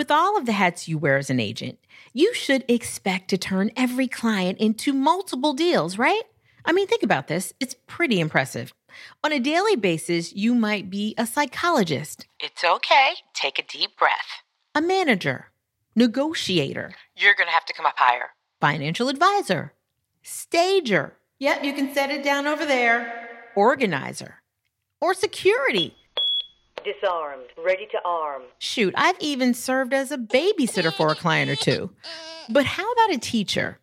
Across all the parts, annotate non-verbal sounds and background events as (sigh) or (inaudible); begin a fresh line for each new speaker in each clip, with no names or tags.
With all of the hats you wear as an agent, you should expect to turn every client into multiple deals, right? I mean, think about this. It's pretty impressive. On a daily basis, you might be a psychologist.
It's okay. Take a deep breath.
A manager, negotiator.
You're going to have to come up higher.
Financial advisor, stager. Yep, you can set it down over there. Organizer, or security.
Disarmed. Ready to arm.
Shoot, I've even served as a babysitter for a client or two. But how about a teacher?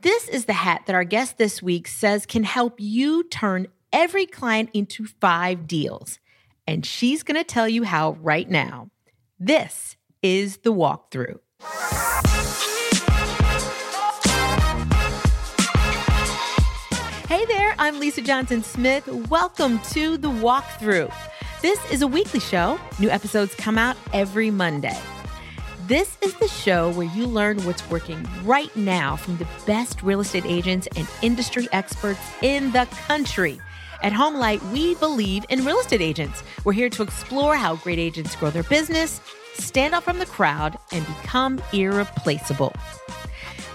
This is the hat that our guest this week says can help you turn every client into five deals. And she's going to tell you how right now. This is the walkthrough. Hey there, I'm Lisa Johnson Smith. Welcome to the walkthrough. This is a weekly show. New episodes come out every Monday. This is the show where you learn what's working right now from the best real estate agents and industry experts in the country. At Homelight, we believe in real estate agents. We're here to explore how great agents grow their business, stand out from the crowd, and become irreplaceable.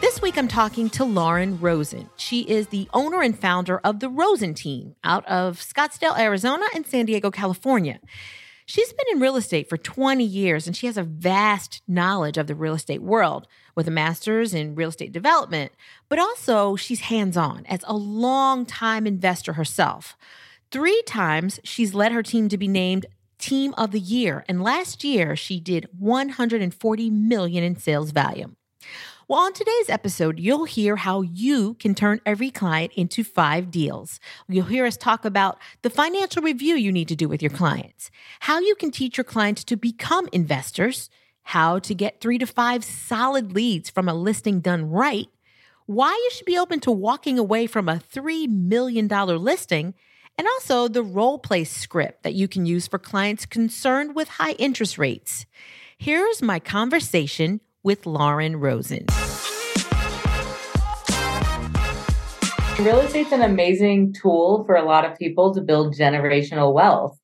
This week, I'm talking to Lauren Rosin. She is the owner and founder of the Rosin Team out of Scottsdale, Arizona, and San Diego, California. She's been in real estate for 20 years and she has a vast knowledge of the real estate world with a master's in real estate development, but also she's hands on as a long-time investor herself. Three times she's led her team to be named Team of the Year, and last year she did 140 million in sales value. Well, on today's episode, you'll hear how you can turn every client into five deals. You'll hear us talk about the financial review you need to do with your clients, how you can teach your clients to become investors, how to get three to five solid leads from a listing done right, why you should be open to walking away from a $3 million listing, and also the role play script that you can use for clients concerned with high interest rates. Here's my conversation with Lauren Rosin.
Real estate's an amazing tool for a lot of people to build generational wealth.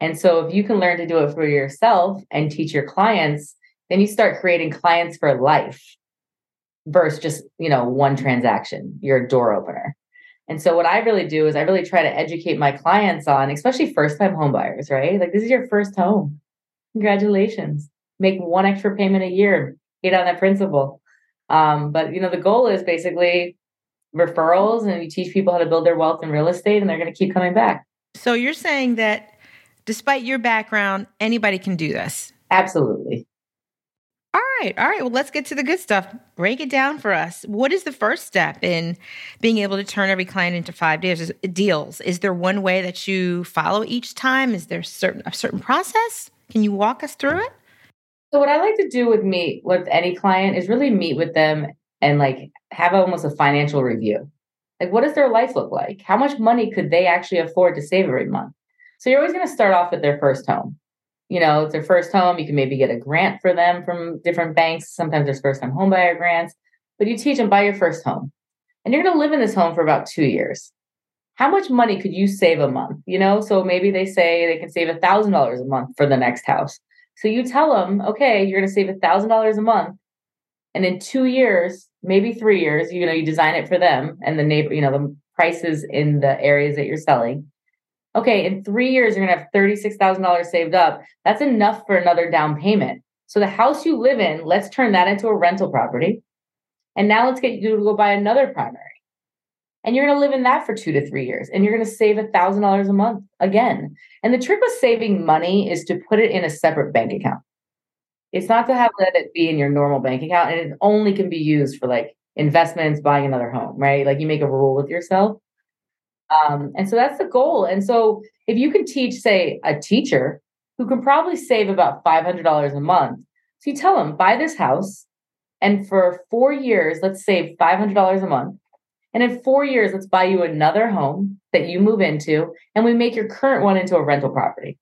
And so if you can learn to do it for yourself and teach your clients, then you start creating clients for life versus just, you know, one transaction. You're a door opener. And so what I really do is I really try to educate my clients on, especially first-time homebuyers, right? Like this is your first home. Congratulations. Make one extra payment a year, get on that principal. Um, but you know, the goal is basically referrals and you teach people how to build their wealth in real estate and they're going to keep coming back.
So you're saying that despite your background, anybody can do this?
Absolutely.
All right. All right. Well, let's get to the good stuff. Break it down for us. What is the first step in being able to turn every client into five deals? Deals. Is there one way that you follow each time? Is there certain a certain process? Can you walk us through it?
So what I like to do with meet with any client is really meet with them and like have almost a financial review. Like what does their life look like? How much money could they actually afford to save every month? So you're always going to start off with their first home. You know, it's their first home. You can maybe get a grant for them from different banks. Sometimes there's first time homebuyer grants, but you teach them buy your first home. And you're going to live in this home for about two years. How much money could you save a month? You know, so maybe they say they can save a thousand dollars a month for the next house. So you tell them, okay, you're going to save a thousand dollars a month, and in two years, maybe three years, you know, you design it for them and the neighbor, you know, the prices in the areas that you're selling. Okay, in three years, you're going to have thirty-six thousand dollars saved up. That's enough for another down payment. So the house you live in, let's turn that into a rental property, and now let's get you to go buy another primary and you're going to live in that for two to three years and you're going to save a thousand dollars a month again. And the trick with saving money is to put it in a separate bank account. It's not to have let it be in your normal bank account and it only can be used for like investments buying another home right? Like you make a rule with yourself. Um, and so that's the goal. And so if you can teach say a teacher who can probably save about $500 a month so you tell them buy this house and for four years let's save $500 a month and in four years, let's buy you another home that you move into, and we make your current one into a rental property.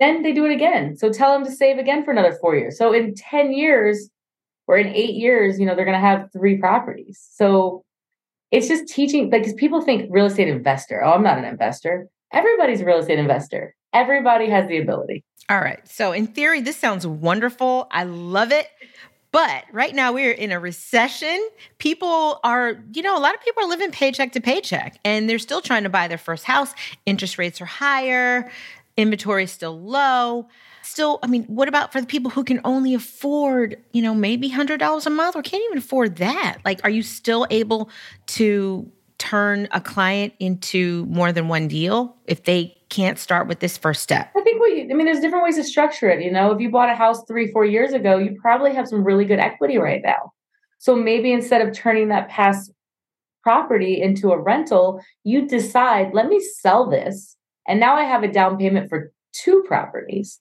Then they do it again. So tell them to save again for another four years. So in 10 years or in eight years, you know, they're going to have three properties. So it's just teaching, like, because people think real estate investor. Oh, I'm not an investor. Everybody's a real estate investor. Everybody has the ability.
All right. So, in theory, this sounds wonderful. I love it. But right now we're in a recession. People are, you know, a lot of people are living paycheck to paycheck and they're still trying to buy their first house. Interest rates are higher, inventory is still low. Still, I mean, what about for the people who can only afford, you know, maybe $100 a month or can't even afford that? Like, are you still able to turn a client into more than one deal if they can't start with this first step?
I think what you, I mean, there's different ways to structure it. You know, if you bought a house three, four years ago, you probably have some really good equity right now. So maybe instead of turning that past property into a rental, you decide, let me sell this. And now I have a down payment for two properties.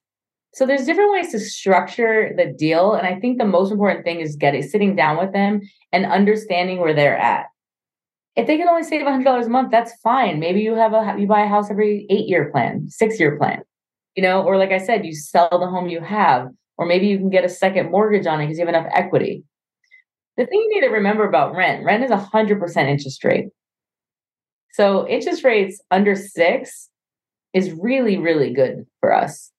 So there's different ways to structure the deal. And I think the most important thing is getting sitting down with them and understanding where they're at. If they can only save $100 a month, that's fine. Maybe you have a you buy a house every 8-year plan, 6-year plan. You know, or like I said, you sell the home you have or maybe you can get a second mortgage on it because you have enough equity. The thing you need to remember about rent, rent is 100% interest rate. So interest rates under 6 is really really good for us.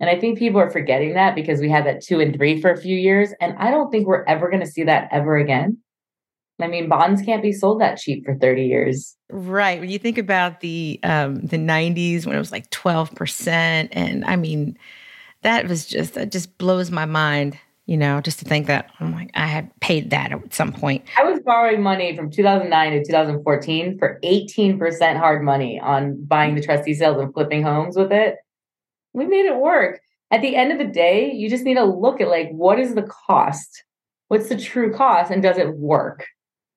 And I think people are forgetting that because we had that 2 and 3 for a few years and I don't think we're ever going to see that ever again. I mean, bonds can't be sold that cheap for 30 years.
Right. When you think about the um, the 90s when it was like 12%, and I mean, that was just that just blows my mind, you know, just to think that I'm like, I had paid that at some point.
I was borrowing money from 2009 to 2014 for 18% hard money on buying the trustee sales and flipping homes with it. We made it work. At the end of the day, you just need to look at like what is the cost? What's the true cost and does it work?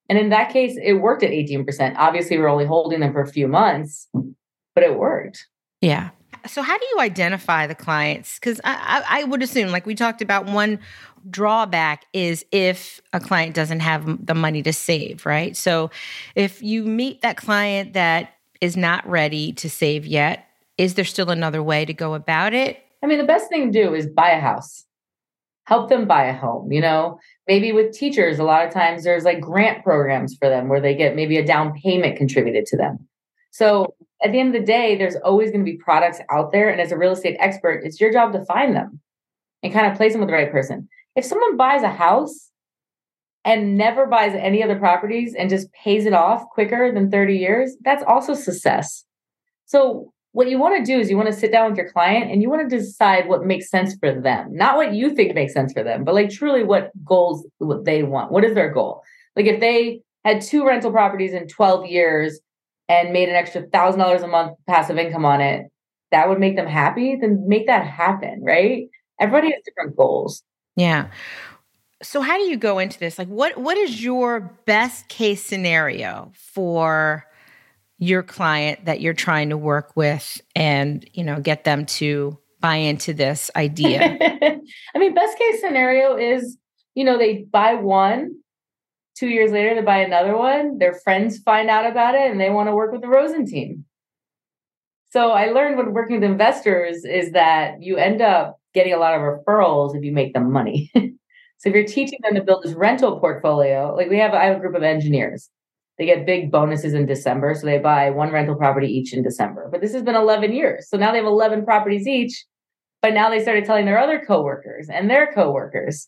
And in that case, it worked at 18%. Obviously, we're only holding them for a few months, but it worked.
Yeah. So, how do you identify the clients? Because I, I, I, would assume, like we talked about, one drawback is if a client doesn't have the money to save, right? So, if you meet that client that is not ready to save yet, is there still another way to go about it?
I mean, the best thing to do is buy a house help them buy a home you know maybe with teachers a lot of times there's like grant programs for them where they get maybe a down payment contributed to them. So at the end of the day there's always going to be products out there and as a real estate expert it's your job to find them and kind of place them with the right person. If someone buys a house and never buys any other properties and just pays it off quicker than 30 years that's also success. So what you want to do is you want to sit down with your client and you want to decide what makes sense for them. Not what you think makes sense for them but like truly what goals what they want. What is their goal? Like if they had two rental properties in 12 years and made an extra thousand dollars a month passive income on it that would make them happy? Then make that happen right? Everybody has different goals.
Yeah. So how do you go into this? Like what what is your best case scenario for your client that you're trying to work with and you know get them to buy into this idea? (laughs)
I mean best case scenario is you know they buy one two years later they buy another one their friends find out about it and they want to work with the Rosin team. So i learned when working with investors is that you end up getting a lot of referrals if you make them money. (laughs) So if you're teaching them to build this rental portfolio like we have i have a group of engineers they get big bonuses in December. So they buy one rental property each in December. But this has been 11 years. So now they have 11 properties each. But now they started telling their other coworkers and their coworkers.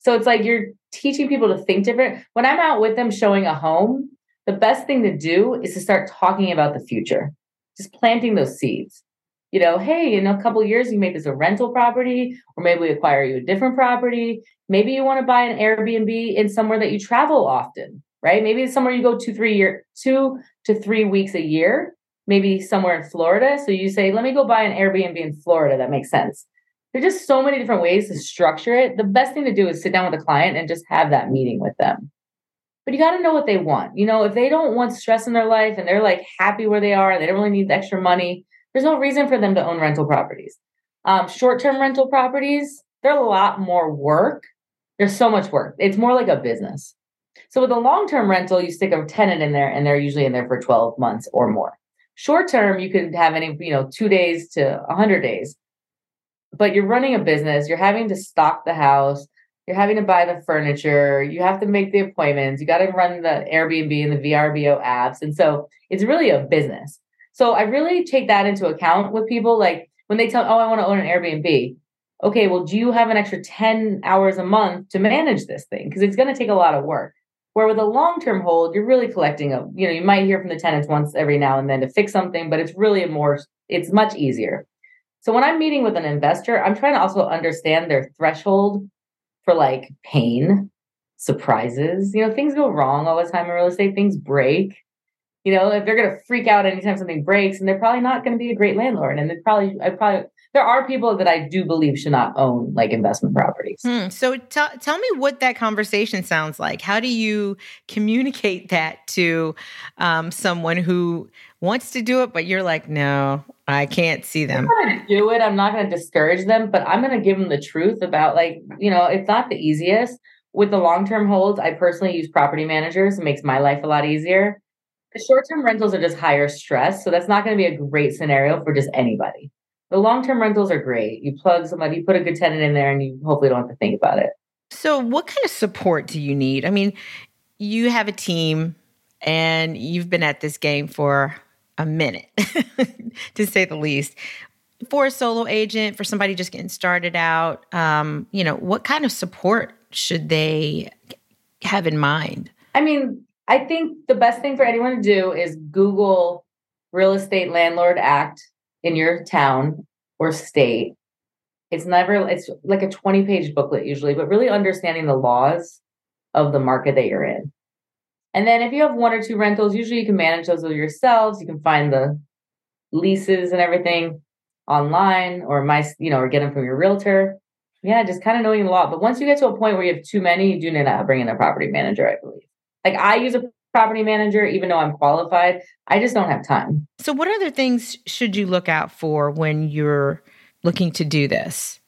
So it's like you're teaching people to think different. When I'm out with them showing a home, the best thing to do is to start talking about the future, just planting those seeds. You know, hey, in a couple years, you make this a rental property, or maybe we acquire you a different property. Maybe you want to buy an Airbnb in somewhere that you travel often right? Maybe it's somewhere you go two, three year, two to three weeks a year, maybe somewhere in Florida. So you say, let me go buy an Airbnb in Florida. That makes sense. There's just so many different ways to structure it. The best thing to do is sit down with a client and just have that meeting with them. But you got to know what they want. You know, if they don't want stress in their life and they're like happy where they are, and they don't really need the extra money, there's no reason for them to own rental properties. Um, Short term rental properties, they're a lot more work. There's so much work. It's more like a business. So with a long-term rental, you stick a tenant in there and they're usually in there for 12 months or more. Short term, you could have any, you know, two days to 100 days. But you're running a business, you're having to stock the house, you're having to buy the furniture, you have to make the appointments, you got to run the Airbnb and the VRBO apps. And so it's really a business. So I really take that into account with people. Like when they tell, oh, I want to own an Airbnb. Okay, well, do you have an extra 10 hours a month to manage this thing? Because it's going to take a lot of work. Where with a long term hold, you're really collecting a, you know, you might hear from the tenants once every now and then to fix something, but it's really a more, it's much easier. So when I'm meeting with an investor, I'm trying to also understand their threshold for like pain, surprises. You know, things go wrong all the time in real estate, things break. You know, if they're going to freak out anytime something breaks, and they're probably not going to be a great landlord. And they probably, I probably, there are people that I do believe should not own like investment properties.
Hmm. So t- tell me what that conversation sounds like. How do you communicate that to um, someone who wants to do it, but you're like, no, I can't see them.
I'm not going to do it. I'm not going to discourage them, but I'm going to give them the truth about like, you know, it's not the easiest. With the long term holds, I personally use property managers. It makes my life a lot easier. The short term rentals are just higher stress. So that's not going to be a great scenario for just anybody. The long term rentals are great. You plug somebody, you put a good tenant in there, and you hopefully don't have to think about it.
So, what kind of support do you need? I mean, you have a team and you've been at this game for a minute, (laughs) to say the least. For a solo agent, for somebody just getting started out, um, you know, what kind of support should they have in mind?
I mean, I think the best thing for anyone to do is Google Real Estate Landlord Act in your town or state. It's never, it's like a 20 page booklet usually, but really understanding the laws of the market that you're in. And then if you have one or two rentals, usually you can manage those yourselves. You can find the leases and everything online or my, you know, or get them from your realtor. Yeah, just kind of knowing the law. But once you get to a point where you have too many, you do need to bring in a property manager, I believe. Like I use a property manager, even though I'm qualified. I just don't have time.
So, what other things should you look out for when you're looking to do this?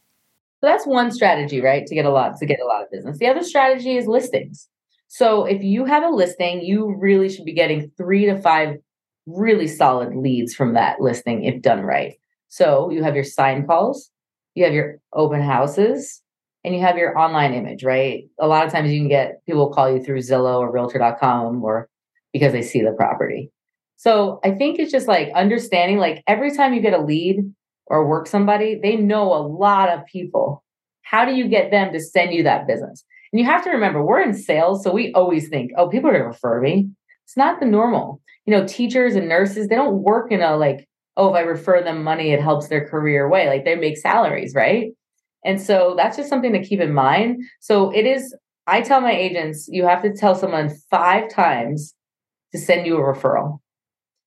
So that's one strategy, right? To get a lot to get a lot of business. The other strategy is listings. So if you have a listing, you really should be getting three to five really solid leads from that listing if done right. So you have your sign calls, you have your open houses, and you have your online image, right? A lot of times you can get people call you through Zillow or realtor.com or because they see the property. So I think it's just like understanding like every time you get a lead or work somebody, they know a lot of people. How do you get them to send you that business? And you have to remember, we're in sales, so we always think, oh, people are going to refer me. It's not the normal. You know, teachers and nurses, they don't work in a like, oh, if I refer them money, it helps their career way. Like they make salaries, right? And so that's just something to keep in mind. So it is, I tell my agents, you have to tell someone five times to send you a referral.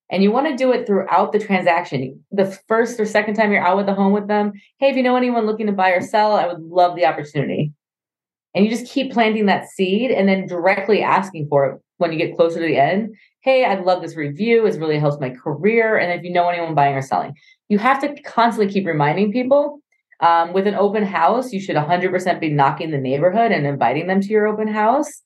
And you want to do it throughout the transaction. The first or second time you're out with the home with them, hey, if you know anyone looking to buy or sell, I would love the opportunity. And you just keep planting that seed and then directly asking for it when you get closer to the end. Hey, I love this review. It really helps my career. And if you know anyone buying or selling, you have to constantly keep reminding people um, with an open house, you should 100% be knocking the neighborhood and inviting them to your open house.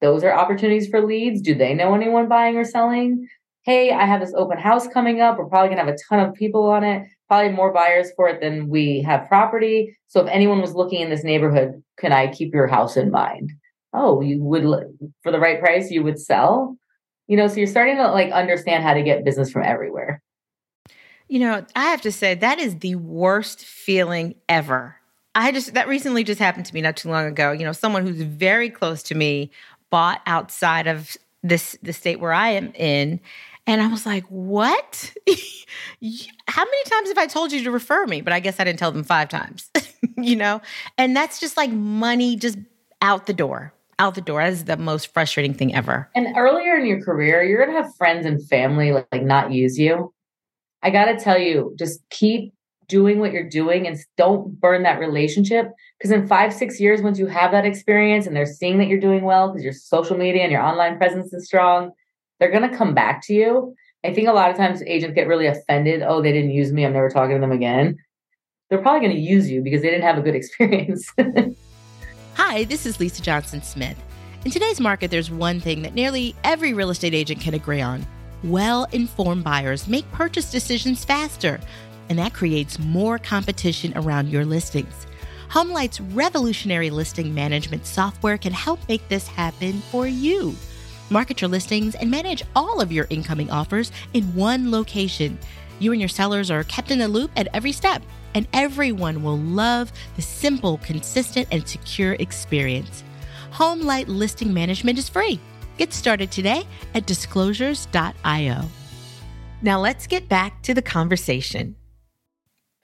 Those are opportunities for leads. Do they know anyone buying or selling? Hey, I have this open house coming up. We're probably going to have a ton of people on it, probably more buyers for it than we have property. So if anyone was looking in this neighborhood, can I keep your house in mind? Oh, you would, for the right price, you would sell. You know, so you're starting to like understand how to get business from everywhere.
You know, I have to say that is the worst feeling ever. I just that recently just happened to me not too long ago. You know, someone who's very close to me bought outside of this the state where I am in. And I was like, what? (laughs) How many times have I told you to refer me? But I guess I didn't tell them five times, (laughs) you know? And that's just like money just out the door, out the door. That is the most frustrating thing ever.
And earlier in your career, you're to have friends and family like, like not use you. I got to tell you, just keep doing what you're doing and don't burn that relationship. Because in five, six years, once you have that experience and they're seeing that you're doing well because your social media and your online presence is strong, they're going to come back to you. I think a lot of times agents get really offended. Oh, they didn't use me. I'm never talking to them again. They're probably going to use you because they didn't have a good (laughs) experience.
Hi, this is Lisa Johnson Smith. In today's market, there's one thing that nearly every real estate agent can agree on well informed buyers make purchase decisions faster, and that creates more competition around your listings. HomeLight's revolutionary listing management software can help make this happen for you. Market your listings and manage all of your incoming offers in one location. You and your sellers are kept in the loop at every step, and everyone will love the simple, consistent, and secure experience. Homelight Listing Management is free. Get started today at disclosures.io. Now let's get back to the conversation.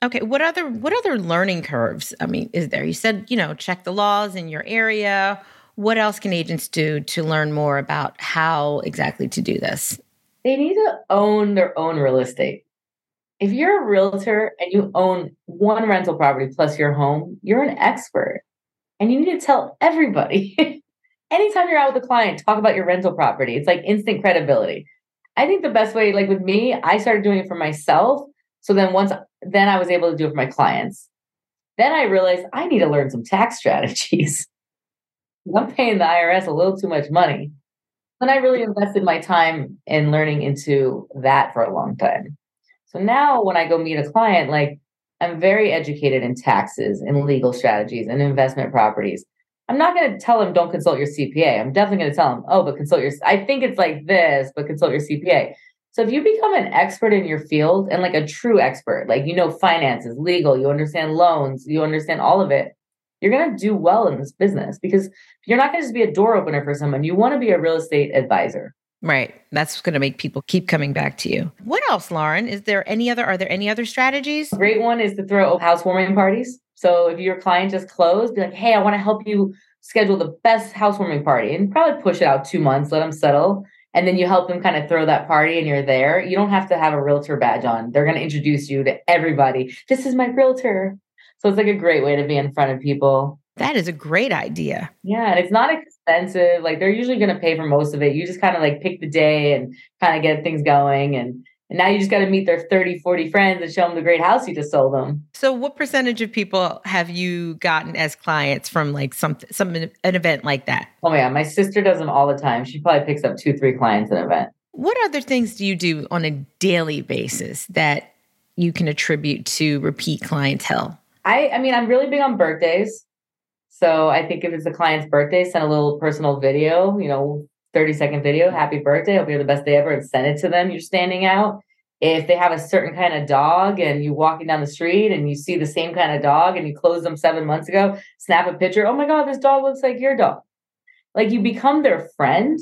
Okay, what other what other learning curves? I mean, is there? You said, you know, check the laws in your area. What else can agents do to learn more about how exactly to do this?
They need to own their own real estate. If you're a realtor and you own one rental property plus your home, you're an expert. And you need to tell everybody. (laughs) Anytime you're out with a client, talk about your rental property. It's like instant credibility. I think the best way, like with me, I started doing it for myself. So then once then I was able to do it for my clients. Then I realized I need to learn some tax (laughs) strategies. I'm paying the IRS a little too much money. And I really invested my time in learning into that for a long time. So now when I go meet a client, like I'm very educated in taxes and legal strategies and investment properties. I'm not going to tell them don't consult your CPA. I'm definitely going to tell them, oh, but consult your, I think it's like this, but consult your CPA. So if you become an expert in your field and like a true expert, like you know finances, legal, you understand loans, you understand all of it, you're going to do well in this business because you're not going to just be a door opener for someone. You want to be a real estate advisor.
Right. That's going to make people keep coming back to you. What else, Lauren? Is there any other are there any other strategies?
Great one is to throw housewarming parties. So if your client just closed, be like, "Hey, I want to help you schedule the best housewarming party." And probably push it out 2 months, let them settle and then you help them kind of throw that party and you're there. You don't have to have a realtor badge on. They're going to introduce you to everybody. This is my realtor. So it's like a great way to be in front of people.
That is a great idea.
Yeah, and it's not expensive. Like they're usually going to pay for most of it. You just kind of like pick the day and kind of get things going and and now you just got to meet their 30, 40 friends and show them the great house you just sold them.
So what percentage of people have you gotten as clients from like some some an event like that?
Oh yeah, my sister does them all the time. She probably picks up 2-3 clients at an event.
What other things do you do on a daily basis that you can attribute to repeat clientele?
I I mean, I'm really big on birthdays. So I think if it's a client's birthday, send a little personal video, you know, 30 second video, happy birthday, hope you have the best day ever, and send it to them. You're standing out. If they have a certain kind of dog and you're walking down the street and you see the same kind of dog and you closed them seven months ago, snap a picture. Oh my God, this dog looks like your dog. Like you become their friend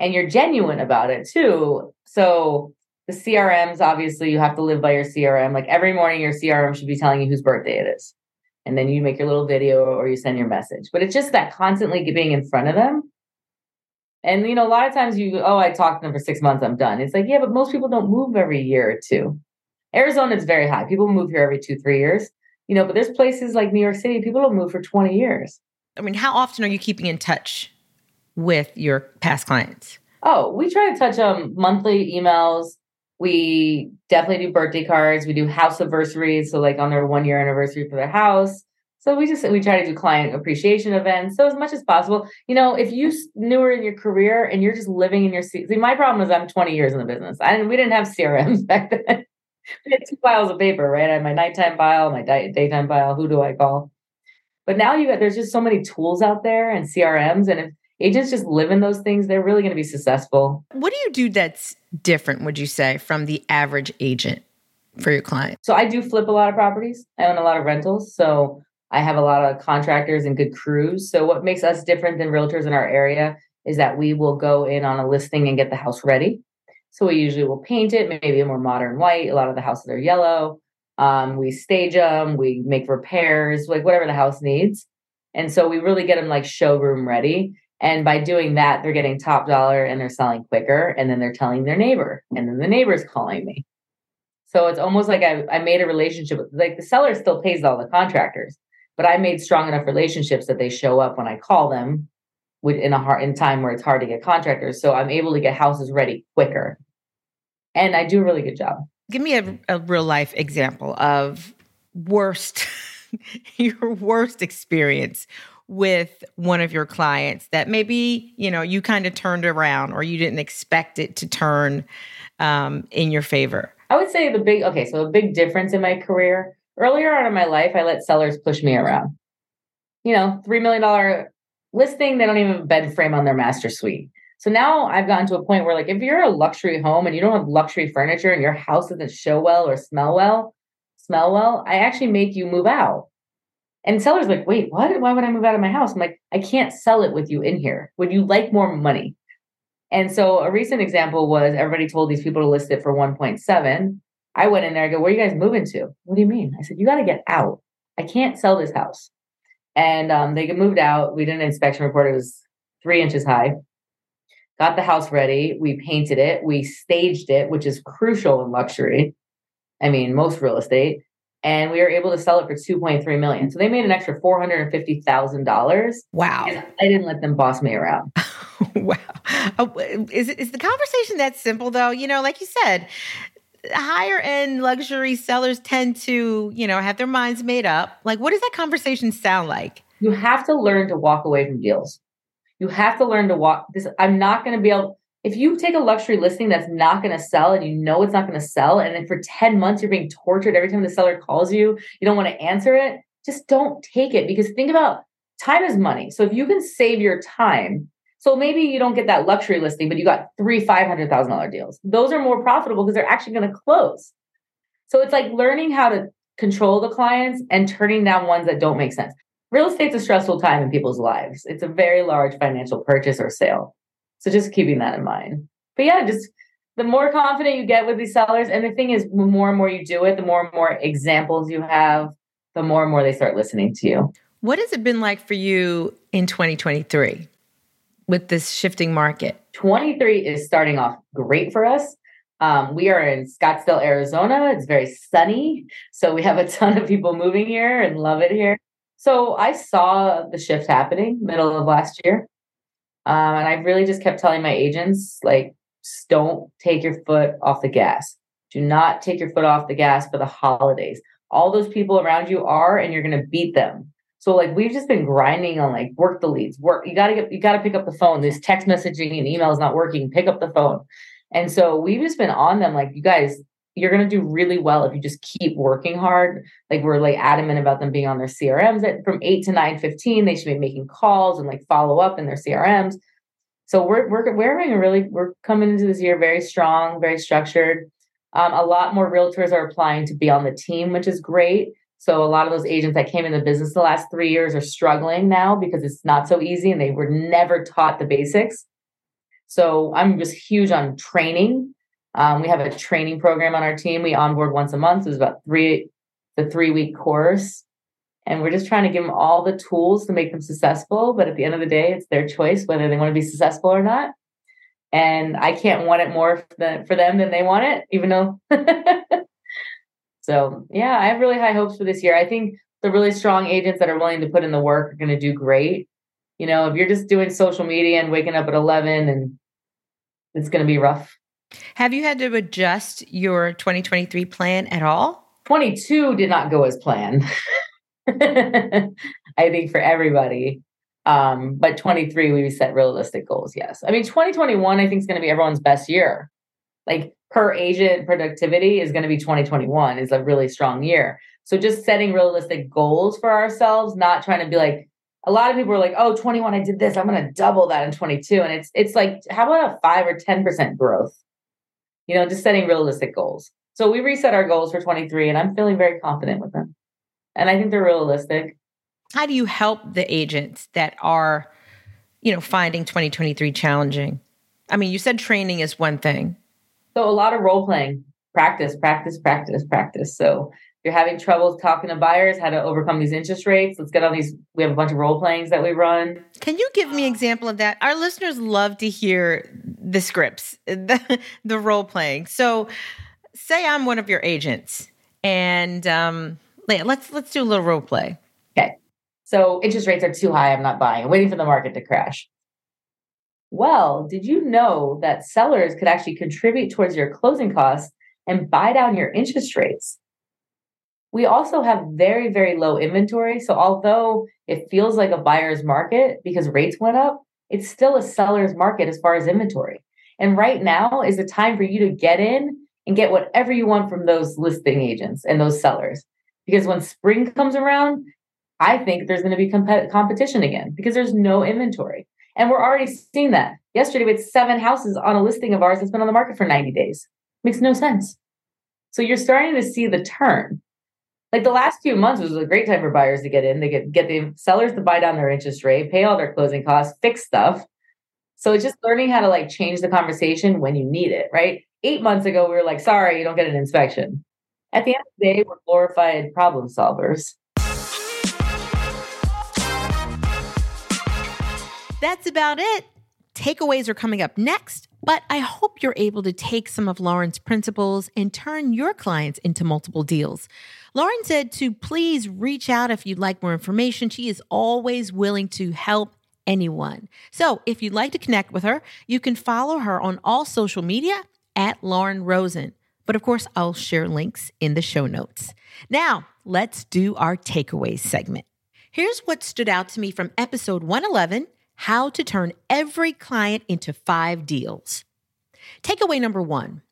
and you're genuine about it too. So the CRMs, obviously, you have to live by your CRM. Like every morning, your CRM should be telling you whose birthday it is. And then you make your little video or you send your message. But it's just that constantly being in front of them and you know, a lot of times you oh, I talked to them for six months, I'm done. It's like, yeah, but most people don't move every year or two. Arizona is very high. People move here every two, three years. You know, but there's places like New York City, people don't move for 20 years.
I mean, how often are you keeping in touch with your past clients?
Oh, we try to touch um monthly emails. We definitely do birthday cards. We do house anniversaries. So like on their one year anniversary for their house. So we just we try to do client appreciation events. So as much as possible, you know, if you newer in your career and you're just living in your seat. See, my problem is I'm 20 years in the business. I didn't, we didn't have CRMs (laughs) back then. we had two piles of paper, right? I had my nighttime file, my day, daytime file. Who do I call? But now you got there's just so many tools out there and CRMs, and if agents just live in those things, they're really going to be successful.
What do you do that's different? Would you say from the average agent for your client?
So I do flip a lot of properties. I own a lot of rentals, so I have a lot of contractors and good crews. So what makes us different than realtors in our area is that we will go in on a listing and get the house ready. So we usually will paint it, maybe a more modern white. A lot of the houses are yellow. Um, we stage them, we make repairs, like whatever the house needs. And so we really get them like showroom ready. And by doing that, they're getting top dollar and they're selling quicker. And then they're telling their neighbor, and then the neighbor's calling me. So it's almost like I, I made a relationship. Like the seller still pays all the contractors, but I made strong enough relationships that they show up when I call them with in a hard in time where it's hard to get contractors. So I'm able to get houses ready quicker. And I do a really good job.
Give me a, a real life example of worst (laughs) your worst experience with one of your clients that maybe you know you kind of turned around or you didn't expect it to turn um, in your favor
i would say the big okay so a big difference in my career Earlier on in my life, I let sellers push me around. You know, $3 million listing, they don't even have a bed frame on their master suite. So now I've gotten to a point where, like, if you're a luxury home and you don't have luxury furniture and your house doesn't show well or smell well, smell well, I actually make you move out. And sellers like, wait, what? Why would I move out of my house? I'm like, I can't sell it with you in here. Would you like more money? And so a recent example was everybody told these people to list it for 1.7. I went in there, I go, where are you guys moving to? What do you mean? I said, you got to get out. I can't sell this house. And um, they moved out. We did an inspection report. It was three inches high. Got the house ready. We painted it. We staged it, which is crucial in luxury. I mean, most real estate. And we were able to sell it for 2.3 million. So they made an extra $450,000.
Wow.
I didn't let them boss me around. (laughs)
wow. Oh, is, is the conversation that simple though? You know, like you said, higher end luxury sellers tend to, you know, have their minds made up. Like, what does that conversation sound like?
You have to learn to walk away from deals. You have to learn to walk this. I'm not going to be able, if you take a luxury listing that's not going to sell and you know it's not going to sell, and then for 10 months you're being tortured every time the seller calls you, you don't want to answer it, just don't take it because think about time is money. So if you can save your time so maybe you don't get that luxury listing, but you got three $500,000 deals. Those are more profitable because they're actually going to close. So it's like learning how to control the clients and turning down ones that don't make sense. Real estate's a stressful time in people's lives. It's a very large financial purchase or sale. So just keeping that in mind. But yeah, just the more confident you get with these sellers, and the thing is, the more and more you do it, the more and more examples you have, the more and more they start listening to you.
What has it been like for you in 2023? With this shifting market?
23 is starting off great for us. Um, we are in Scottsdale, Arizona. It's very sunny. So we have a ton of people moving here and love it here. So I saw the shift happening middle of last year. Um, and I really just kept telling my agents, like, don't take your foot off the gas. Do not take your foot off the gas for the holidays. All those people around you are, and you're going to beat them. So like we've just been grinding on like work the leads, work. You gotta get you gotta pick up the phone. This text messaging and email is not working. Pick up the phone. And so we've just been on them like you guys, you're gonna do really well if you just keep working hard. Like we're like adamant about them being on their CRMs from eight to nine fifteen, they should be making calls and like follow up in their CRMs. So we're we're we're having a really we're coming into this year very strong, very structured. Um, a lot more realtors are applying to be on the team, which is great. So a lot of those agents that came in the business the last three years are struggling now because it's not so easy and they were never taught the basics. So I'm just huge on training. Um, we have a training program on our team. We onboard once a month. It's about three, the three week course. And we're just trying to give them all the tools to make them successful. But at the end of the day, it's their choice whether they want to be successful or not. And I can't want it more for them than they want it, even though (laughs) So yeah, I have really high hopes for this year. I think the really strong agents that are willing to put in the work are going to do great. You know, if you're just doing social media and waking up at 11 and it's going to be rough.
Have you had to adjust your 2023 plan at all?
22 did not go as planned. (laughs) I think for everybody. Um, but 23, we set realistic goals. Yes. I mean, 2021, I think is going to be everyone's best year. Like per agent productivity is going to be 2021 is a really strong year. So just setting realistic goals for ourselves, not trying to be like a lot of people are like, "Oh, 21 I did this, I'm going to double that in 22." And it's it's like how about a 5 or 10% growth? You know, just setting realistic goals. So we reset our goals for 23 and I'm feeling very confident with them. And I think they're realistic.
How do you help the agents that are, you know, finding 2023 challenging? I mean, you said training is one thing.
So a lot of role playing, practice, practice, practice, practice. So if you're having trouble talking to buyers, how to overcome these interest rates, let's get on these. We have a bunch of role playings that we run.
Can you give me an example of that? Our listeners love to hear the scripts, (laughs) the, the role playing. So say I'm one of your agents and um, let's let's do a little role play.
Okay. So interest rates are too high. I'm not buying. I'm waiting for the market to crash. Well, did you know that sellers could actually contribute towards your closing costs and buy down your interest rates? We also have very, very low inventory. So, although it feels like a buyer's market because rates went up, it's still a seller's market as far as inventory. And right now is the time for you to get in and get whatever you want from those listing agents and those sellers. Because when spring comes around, I think there's going to be comp- competition again because there's no inventory. And we're already seeing that. Yesterday, we had seven houses on a listing of ours that's been on the market for 90 days. Makes no sense. So you're starting to see the turn. Like the last few months was a great time for buyers to get in. They get get the sellers to buy down their interest rate, pay all their closing costs, fix stuff. So it's just learning how to like change the conversation when you need it, right? Eight months ago, we were like, sorry, you don't get an inspection. At the end of the day, we're glorified problem solvers.
That's about it. Takeaways are coming up next, but I hope you're able to take some of Lauren's principles and turn your clients into multiple deals. Lauren said to please reach out if you'd like more information. She is always willing to help anyone. So if you'd like to connect with her, you can follow her on all social media at Lauren Rosin. But of course, I'll share links in the show notes. Now, let's do our takeaways segment. Here's what stood out to me from episode 111 how to turn every client into five deals. Takeaway number one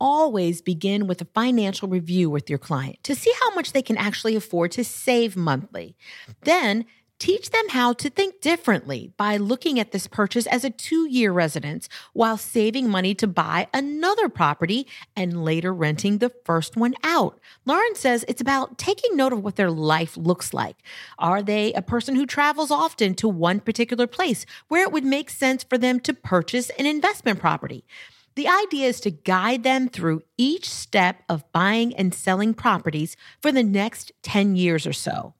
always begin with a financial review with your client to see how much they can actually afford to save monthly. Then Teach them how to think differently by looking at this purchase as a two year residence while saving money to buy another property and later renting the first one out. Lauren says it's about taking note of what their life looks like. Are they a person who travels often to one particular place where it would make sense for them to purchase an investment property? The idea is to guide them through each step of buying and selling properties for the next 10 years or so.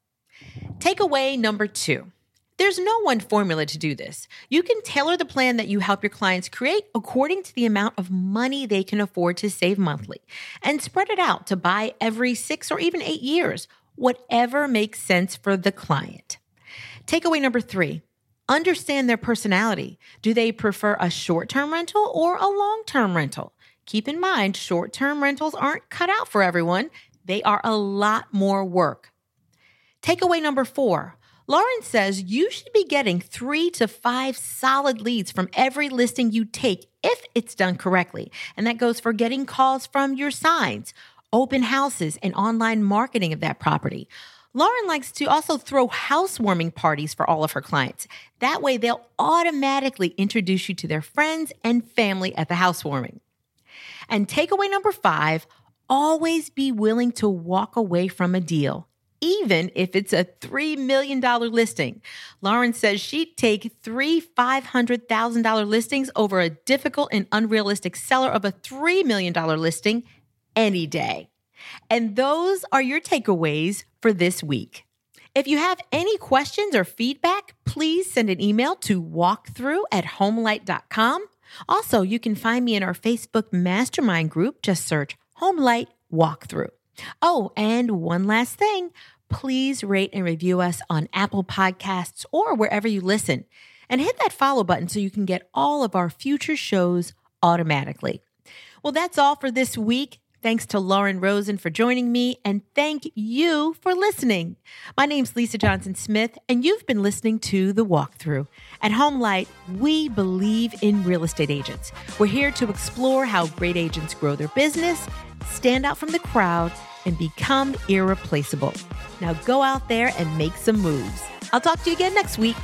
Takeaway number two. There's no one formula to do this. You can tailor the plan that you help your clients create according to the amount of money they can afford to save monthly and spread it out to buy every six or even eight years, whatever makes sense for the client. Takeaway number three understand their personality. Do they prefer a short term rental or a long term rental? Keep in mind, short term rentals aren't cut out for everyone, they are a lot more work. Takeaway number four Lauren says you should be getting three to five solid leads from every listing you take if it's done correctly. And that goes for getting calls from your signs, open houses, and online marketing of that property. Lauren likes to also throw housewarming parties for all of her clients. That way, they'll automatically introduce you to their friends and family at the housewarming. And takeaway number five always be willing to walk away from a deal even if it's a $3 million listing. Lauren says she'd take three $500,000 listings over a difficult and unrealistic seller of a $3 million listing any day. And those are your takeaways for this week. If you have any questions or feedback, please send an email to walkthrough at homelight.com. Also, you can find me in our Facebook mastermind group. Just search Homelight Walkthrough. Oh, and one last thing please rate and review us on Apple Podcasts or wherever you listen. And hit that follow button so you can get all of our future shows automatically. Well, that's all for this week. Thanks to Lauren Rosin for joining me, and thank you for listening. My name's Lisa Johnson Smith, and you've been listening to The Walkthrough. At Homelight, we believe in real estate agents. We're here to explore how great agents grow their business, stand out from the crowd, and become irreplaceable. Now go out there and make some moves. I'll talk to you again next week.